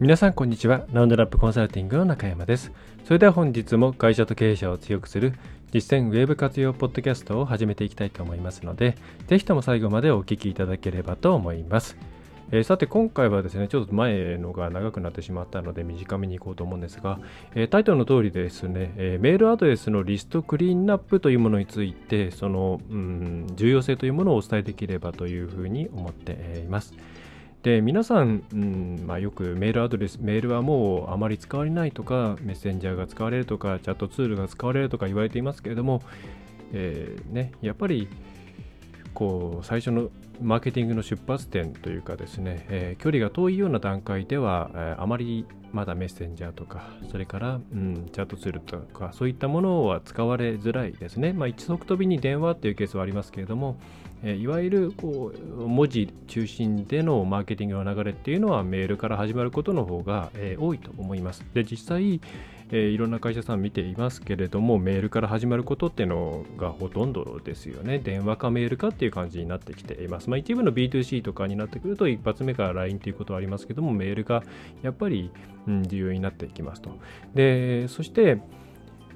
皆さんこんにちは。ラウンドラップコンサルティングの中山です。それでは本日も会社と経営者を強くする実践ウェブ活用ポッドキャストを始めていきたいと思いますのでぜひとも最後までお聞きいただければと思います。えー、さて今回はですね、ちょっと前のが長くなってしまったので短めにいこうと思うんですが、えー、タイトルの通りですね、えー、メールアドレスのリストクリーンナップというものについて、その、うん、重要性というものをお伝えできればというふうに思っています。で皆さん、うんまあ、よくメールアドレス、メールはもうあまり使われないとか、メッセンジャーが使われるとか、チャットツールが使われるとか言われていますけれども、えーね、やっぱりこう最初のマーケティングの出発点というかですね、えー、距離が遠いような段階では、えー、あまりまだメッセンジャーとか、それから、うん、チャットツールとか、そういったものは使われづらいですね。まあ、一足飛びに電話っていうケースはありますけれども、え、いわゆるこう文字中心でのマーケティングの流れっていうのはメールから始まることの方が、え、多いと思います。で、実際、え、いろんな会社さん見ていますけれども、メールから始まることっていうのがほとんどですよね。電話かメールかっていう感じになってきています。まあ、一部の B2C とかになってくると、一発目から LINE ということはありますけども、メールがやっぱり、うん、重要になっていきますと。で、そして、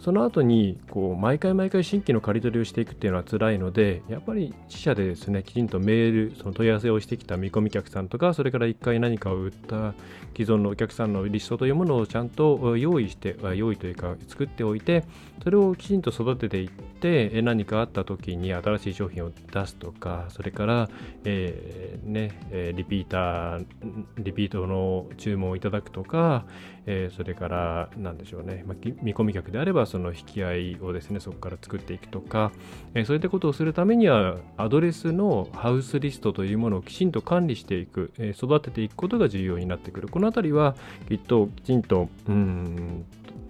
その後にこう毎回毎回新規の刈り取りをしていくっていうのは辛いので、やっぱり自社でですね、きちんとメール、その問い合わせをしてきた見込み客さんとか、それから1回何かを売った既存のお客さんのリストというものをちゃんと用意して、用意というか作っておいて、それをきちんと育てていって、何かあった時に新しい商品を出すとか、それから、えー、ね、リピーター、リピートの注文をいただくとか、えー、それから何でしょうね、まあ、見込み客であればその引き合いをですねそこから作っていくとか、えー、そういったことをするためにはアドレスのハウスリストというものをきちんと管理していく、えー、育てていくことが重要になってくる。この辺りはきっときちんとうん、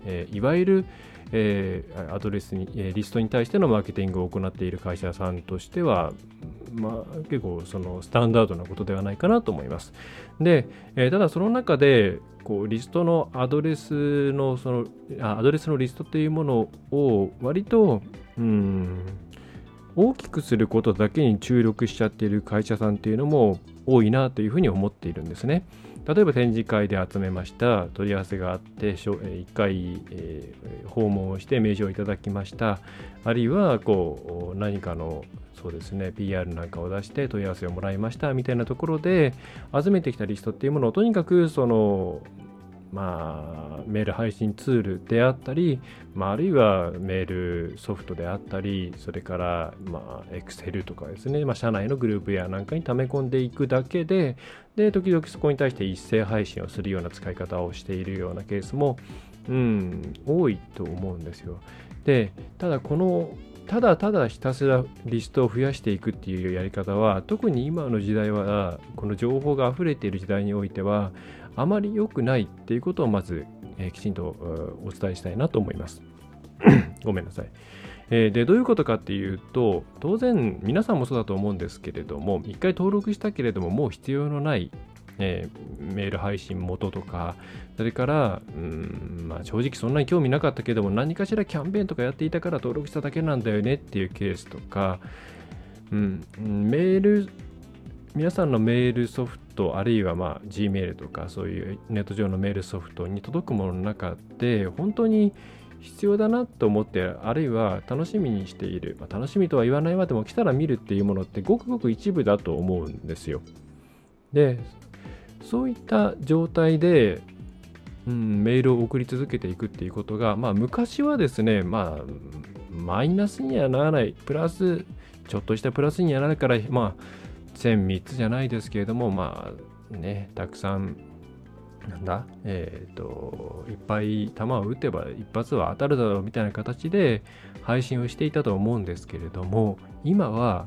えいわゆるえー、アドレスに、えー、リストに対してのマーケティングを行っている会社さんとしては、まあ、結構そのスタンダードなことではないかなと思います。で、えー、ただその中でこうリストのアドレスのそのあアドレスのリストというものを割とうん大きくすることだけに注力しちゃっている会社さんっていうのも多いなというふうに思っているんですね。例えば展示会で集めました問い合わせがあって1回、え、訪問をして名刺をいただきました。あるいはこう何かのそうですね PR なんかを出して問い合わせをもらいましたみたいなところで集めてきたリストっていうものをとにかくそのまあ、メール配信ツールであったり、まあ、あるいはメールソフトであったり、それから、まあ、Excel とかですね、まあ、社内のグループやなんかに溜め込んでいくだけで、で、時々そこに対して一斉配信をするような使い方をしているようなケースも、うん、多いと思うんですよ。で、ただこのただただひたすらリストを増やしていくっていうやり方は特に今の時代はこの情報が溢れている時代においてはあまり良くないっていうことをまず、えー、きちんとお伝えしたいなと思います。ごめんなさい。えー、で、どういうことかっていうと、当然皆さんもそうだと思うんですけれども、一回登録したけれどももう必要のない、えー、メール配信元とか、それから、うんまあ、正直そんなに興味なかったけども、何かしらキャンペーンとかやっていたから登録しただけなんだよねっていうケースとか、うん、メール皆さんのメールソフト、あるいはまあ Gmail とかそういうネット上のメールソフトに届くものの中で、本当に必要だなと思って、あるいは楽しみにしている、まあ、楽しみとは言わないまでも来たら見るっていうものってごくごく一部だと思うんですよ。で、そういった状態で、うん、メールを送り続けていくっていうことが、まあ昔はですね、まあマイナスにはならない、プラス、ちょっとしたプラスにはなるから、まあ線3つじゃないですけれども、まあね、たくさん、なんだ、えっ、ー、と、いっぱい球を打てば一発は当たるだろうみたいな形で配信をしていたと思うんですけれども、今は、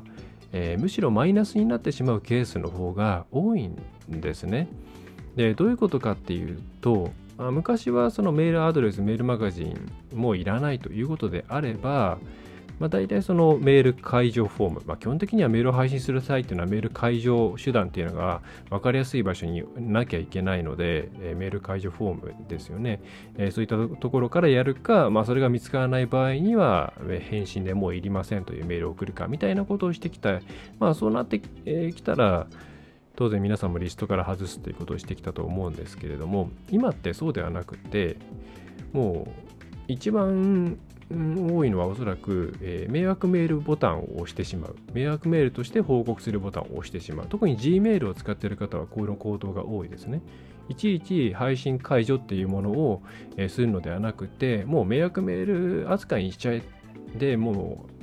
えー、むしろマイナスになってしまうケースの方が多いんですね。で、どういうことかっていうと、昔はそのメールアドレス、メールマガジンもいらないということであれば、まあ、大体そのメール解除フォーム、まあ、基本的にはメールを配信する際というのはメール解除手段っていうのが分かりやすい場所になきゃいけないので、えー、メール解除フォームですよね、えー、そういったところからやるか、まあ、それが見つからない場合には、えー、返信でもういりませんというメールを送るかみたいなことをしてきた、まあ、そうなってき、えー、たら当然皆さんもリストから外すということをしてきたと思うんですけれども今ってそうではなくてもう一番多いのはおそらく、えー、迷惑メールボタンを押してしまう。迷惑メールとして報告するボタンを押してしまう。特に Gmail を使っている方はこの行動が多いですね。いちいち配信解除っていうものを、えー、するのではなくて、もう迷惑メール扱いにしちゃえでもう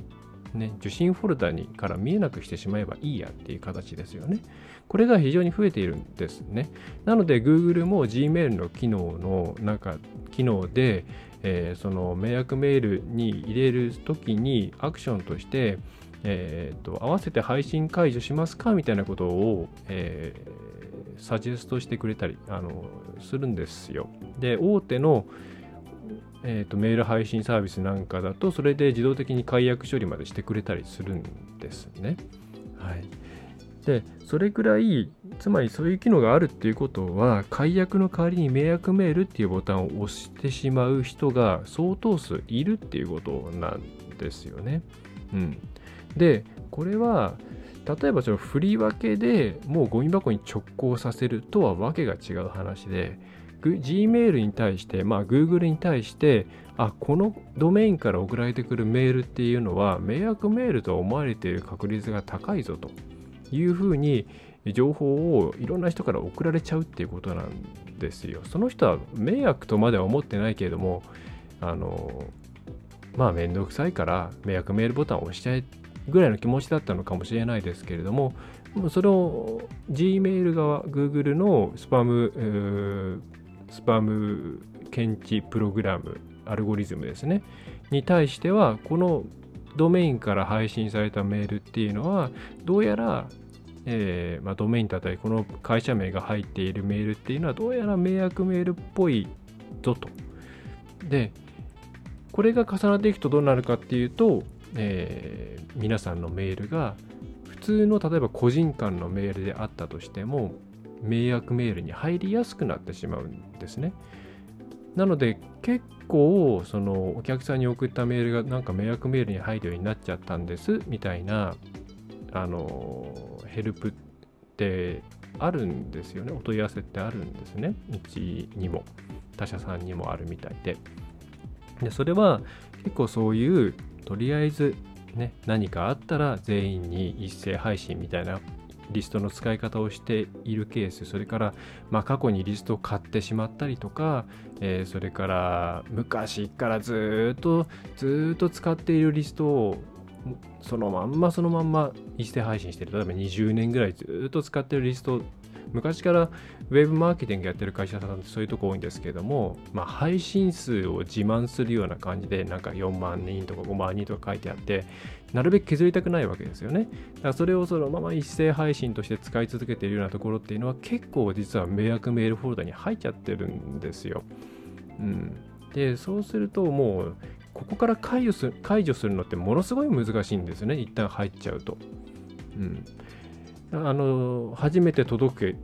ね、受信フォルダにから見えなくしてしまえばいいやっていう形ですよね。これが非常に増えているんですね。なので Google も Gmail の機能の中、機能で、えー、その迷惑メールに入れるときにアクションとして、えーと、合わせて配信解除しますかみたいなことを、えー、サジェストしてくれたりあのするんですよ。で、大手の、えーと、メール配信サービスなんかだと、それで自動的に解約処理までしてくれたりするんですね。はい。で、それくらい、つまりそういう機能があるっていうことは、解約の代わりに迷惑メールっていうボタンを押してしまう人が相当数いるっていうことなんですよね。うん。で、これは、例えばその振り分けでもうゴミ箱に直行させるとはわけが違う話で、Gmail に対して、まあ Google に対して、あ、このドメインから送られてくるメールっていうのは迷惑メールと思われている確率が高いぞと。いうふうに情報をいろんな人から送られちゃうっていうことなんですよ。その人は迷惑とまでは思ってないけれども、あの、まあめんどくさいから迷惑メールボタンを押しちゃえぐらいの気持ちだったのかもしれないですけれども、それを Gmail 側、Google のスパム、スパム検知プログラム、アルゴリズムですね、に対しては、このドメインから配信されたメールっていうのは、どうやらえーまあ、ドメインだったり、この会社名が入っているメールっていうのは、どうやら迷惑メールっぽいぞと。で、これが重なっていくとどうなるかっていうと、えー、皆さんのメールが、普通の例えば個人間のメールであったとしても、迷惑メールに入りやすくなってしまうんですね。なので結構そのお客さんに送ったメールがなんか迷惑メールに入るようになっちゃったんですみたいなあのヘルプってあるんですよね。お問い合わせってあるんですね。うちにも、他社さんにもあるみたいで。で、それは結構そういう、とりあえずね、何かあったら全員に一斉配信みたいなリストの使い方をしているケース、それから、まあ、過去にリストを買ってしまったりとか、えー、それから昔からずっとずっと使っているリストをそのまんまそのまんま一斉配信してる。例えば20年ぐらいずっと使ってるリスト昔からウェブマーケティングやってる会社さんってそういうとこ多いんですけども、まあ、配信数を自慢するような感じでなんか4万人とか5万人とか書いてあってなるべく削りたくないわけですよね。だからそれをそのまま一斉配信として使い続けているようなところっていうのは結構実は迷惑メールフォルダに入っちゃってるんですよ、うん、でそうするともうここから解除する解除するのってものすごい難しいんですよね。一旦入っちゃうと。うん、あの初めて届け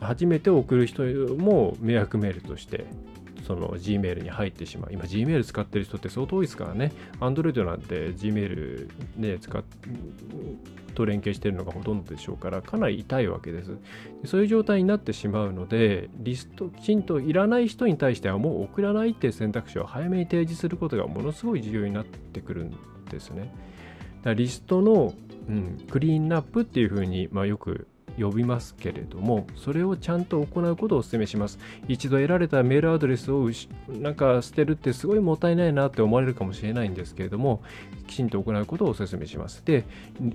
初めて送る人も迷惑メールとしてその Gmail に入ってしまう。今 Gmail 使ってる人って相当多いですからね。Android なんて Gmail ね、使っと連携してるのがほとんどでしょうから、かなり痛いわけです。そういう状態になってしまうので、リスト、きちんといらない人に対してはもう送らないっていう選択肢を早めに提示することがものすごい重要になってくるんですね。だからリストの、うん、クリーンナップっていうふうに、まあ、よく呼びますけれども、それをちゃんと行うことをお勧めします。一度得られたメールアドレスをなんか捨てるってすごいもったいないなって思われるかもしれないんですけれども、きちんと行うことをお勧めします。で、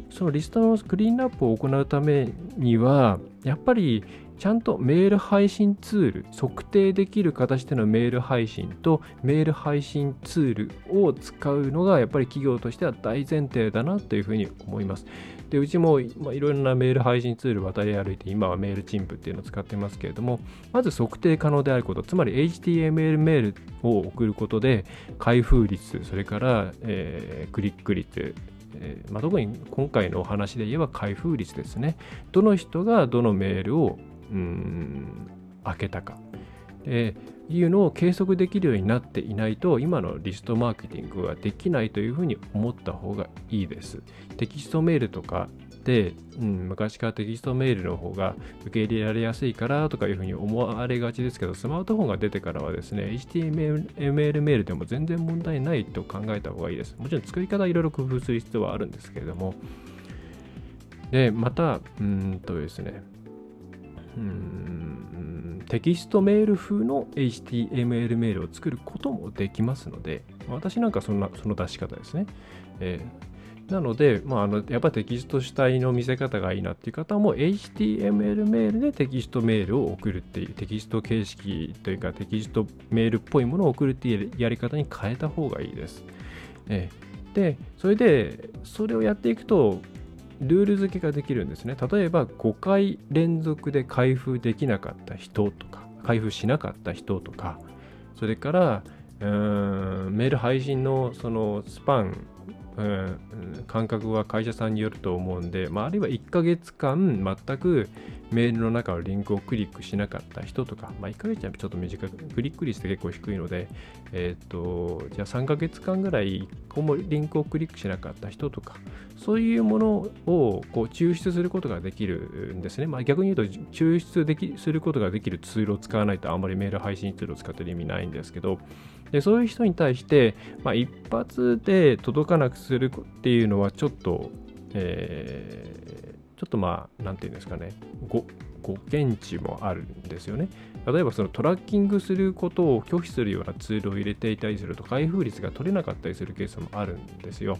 そのリストのクリーンアップを行うためには、やっぱりちゃんとメール配信ツール、測定できる形でのメール配信とメール配信ツールを使うのがやっぱり企業としては大前提だなというふうに思います。でうちも、いろいろなメール配信ツール渡り歩いて今はメールチンプっていうのを使ってますけれどもまず測定可能であることつまり HTML メールを送ることで開封率それから、えー、クリック率えーまあ、特に今回のお話で言えば開封率ですね。どの人がどのメールをうん開けたか、えー、いうのを計測できるようになっていないと今のリストマーケティングはできないというふうに思った方がいいです。テキストメールとかで、うん、昔からテキストメールの方が受け入れられやすいからとかいうふうに思われがちですけど、スマートフォンが出てからはですね、HTML メールでも全然問題ないと考えた方がいいです。もちろん作り方いろいろ工夫する必要はあるんですけれども、で、また、うんとですね、テキストメール風の HTML メールを作ることもできますので、私なんかそんなその出し方ですね。えー、なので、まあ、あのやっぱりテキスト主体の見せ方がいいなっていう方も HTML メールでテキストメールを送るっていうテキスト形式というかテキストメールっぽいものを送るっていうやり方に変えた方がいいです。えー、で、それで、それをやっていくと、ルール付けができるんですね。例えば5回連続で開封できなかった人とか、開封しなかった人とか、それからうーんメール配信のそのスパン、うん、感覚は会社さんによると思うんで、まあ、あるいは1ヶ月間全くメールの中のリンクをクリックしなかった人とか、まあ、1ヶ月はちょっと短く、クリック率って結構低いので、えっ、ー、と、じゃあ3ヶ月間ぐらい1個もリンクをクリックしなかった人とか、そういうものをこう抽出することができるんですね。まあ、逆に言うと、抽出できすることができるツールを使わないとあんまりメール配信ツールを使ってる意味ないんですけど、でそういう人に対して、まあ、一発で届かなくするっていうのはちょっと、えーちょっとまあ、なんて言うんですかね、ご、ご見地もあるんですよね。例えばそのトラッキングすることを拒否するようなツールを入れていたりすると開封率が取れなかったりするケースもあるんですよ。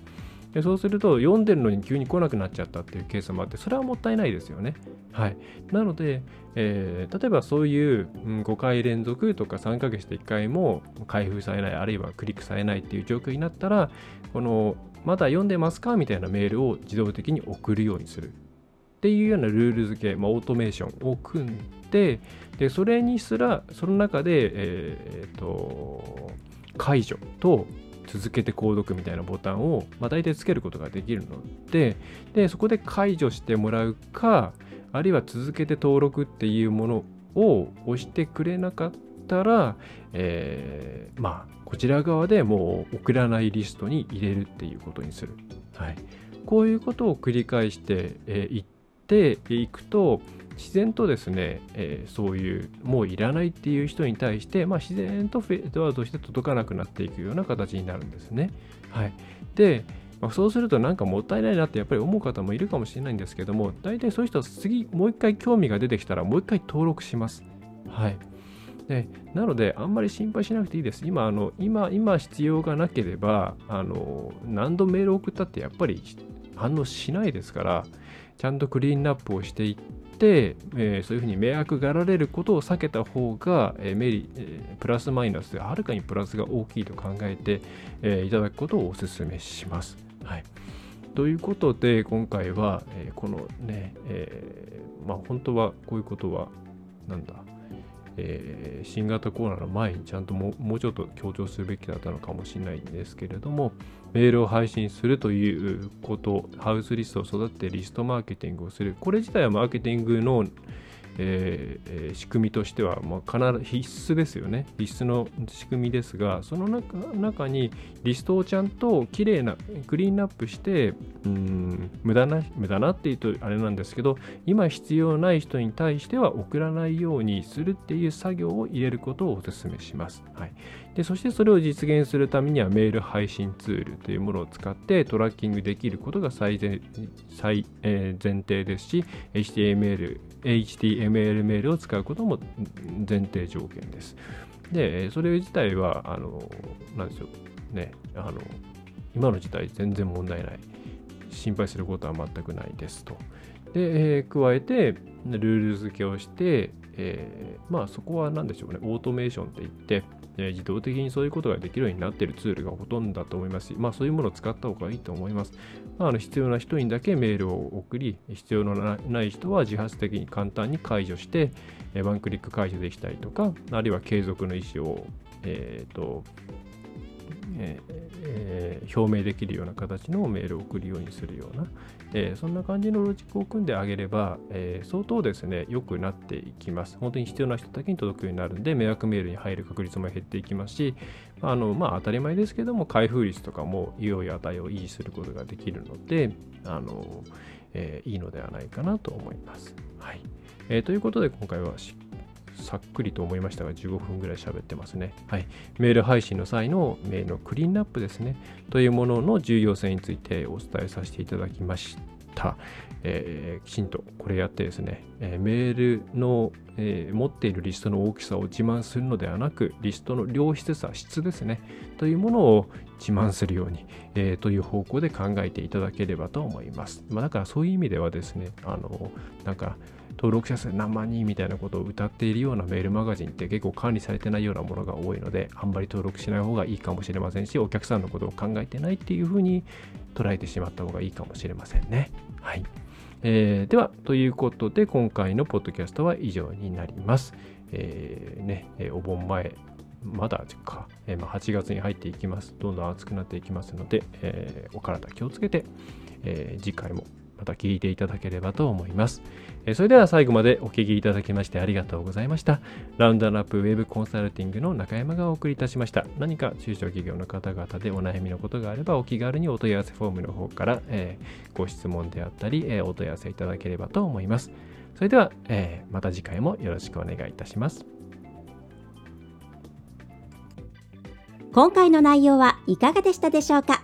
でそうすると読んでるのに急に来なくなっちゃったっていうケースもあってそれはもったいないですよね。はい、なので、えー、例えばそういう、うん、5回連続とか3ヶ月で1回も開封されないあるいはクリックされないっていう状況になったらこのまだ読んでますかみたいなメールを自動的に送るようにするっていうようなルール付け、まあ、オートメーションを組んで、でそれにすら、その中で、えー、と解除と続けて購読みたいなボタンを、まあ、大体つけることができるのでで、そこで解除してもらうか、あるいは続けて登録っていうものを押してくれなかったら、えー、まあ、こちら側でもう送らないリストに入れるっていうことにする。はい。こういうことを繰り返してい、えー、っていくと自然とですね、えー、そういうもういらないっていう人に対して、まあ、自然とフェードアウトして届かなくなっていくような形になるんですね。はい、で、まあ、そうするとなんかもったいないなってやっぱり思う方もいるかもしれないんですけども大体そういう人は次もう一回興味が出てきたらもう一回登録します。はい、でなので、あんまり心配しなくていいです。今、あの今今必要がなければあの、何度メール送ったってやっぱり反応しないですから、ちゃんとクリーンナップをしていって、えー、そういうふうに迷惑がられることを避けた方が、えー、メリえー、プラスマイナスではるかにプラスが大きいと考えて、えいただくことをお勧めします。はい、ということで、今回は、えこのね、えまあ、本当はこういうことは、なんだ、えー、新型コロナの前にちゃんともうちょっと強調するべきだったのかもしれないんですけれども、メールを配信するということ、ハウスリストを育ててリストマーケティングをする、これ自体はマーケティングのえー、仕組みとしては、まあ、必ず必須ですよね。必須の仕組みですが、その中中にリストをちゃんときれいな、クリーンアップして、うん無駄な、無駄なっていうとあれなんですけど、今必要ない人に対しては送らないようにするっていう作業を入れることをお勧めします。はい、でそしてそれを実現するためにはメール配信ツールというものを使ってトラッキングできることが最前最、えー、前提ですし、HTML、HTML メールを使うことも前提条件です。で、それ自体は、あの、なんでしょう、ね、あの、今の時代全然問題ない。心配することは全くないですと。で、えー、加えて、ルール付けをして、えー、まあそこは何でしょうね、オートメーションって言って、えー、自動的にそういうことができるようになっているツールがほとんどだと思いますし、まあそういうものを使った方がいいと思います。まあ、あの必要な人にだけメールを送り、必要のない人は自発的に簡単に解除して、えー、ワンクリック解除できたりとか、あるいは継続の意思を、えーとえー、表明できるような形のメールを送るようにするような、えー、そんな感じのロジックを組んであげれば、えー、相当ですね、良くなっていきます。本当に必要な人だけに届くようになるんで、迷惑メールに入る確率も減っていきますし、あのまあ、当たり前ですけども、開封率とかも良い値を維持することができるので、あのえー、いいのではないかなと思います。はいえー、ということで、今回はしさっくりと思いましたが15分ぐらい喋ってますね。はい。メール配信の際のメールのクリーンナップですね。というものの重要性についてお伝えさせていただきました。えー、きちんとこれやってですね、えー、メールの、えー、持っているリストの大きさを自慢するのではなく、リストの良質さ、質ですね、というものを自慢するように、えという方向で考えていただければと思います。まあ、だからそういう意味ではですね、あの、なんか、登録者数何万人みたいなことを歌っているようなメールマガジンって結構管理されてないようなものが多いので、あんまり登録しない方がいいかもしれませんし、お客さんのことを考えてないっていうふうに捉えてしまった方がいいかもしれませんね。はい。えー、では、ということで、今回のポッドキャストは以上になります。えー、ね、お盆前、まだか、えー、まあ、8月に入っていきます。どんどん暑くなっていきますので、えー、お体気をつけて、え、次回もまた聞いていただければと思います。それでは最後までお聞きいただきましてありがとうございました。ラウンドナップウェブコンサルティングの中山がお送りいたしました。何か中小企業の方々でお悩みのことがあればお気軽にお問い合わせフォームの方から、えー、ご質問であったり、えー、お問い合わせいただければと思います。それでは、えー、また次回もよろしくお願いいたします。今回の内容はいかがでしたでしょうか？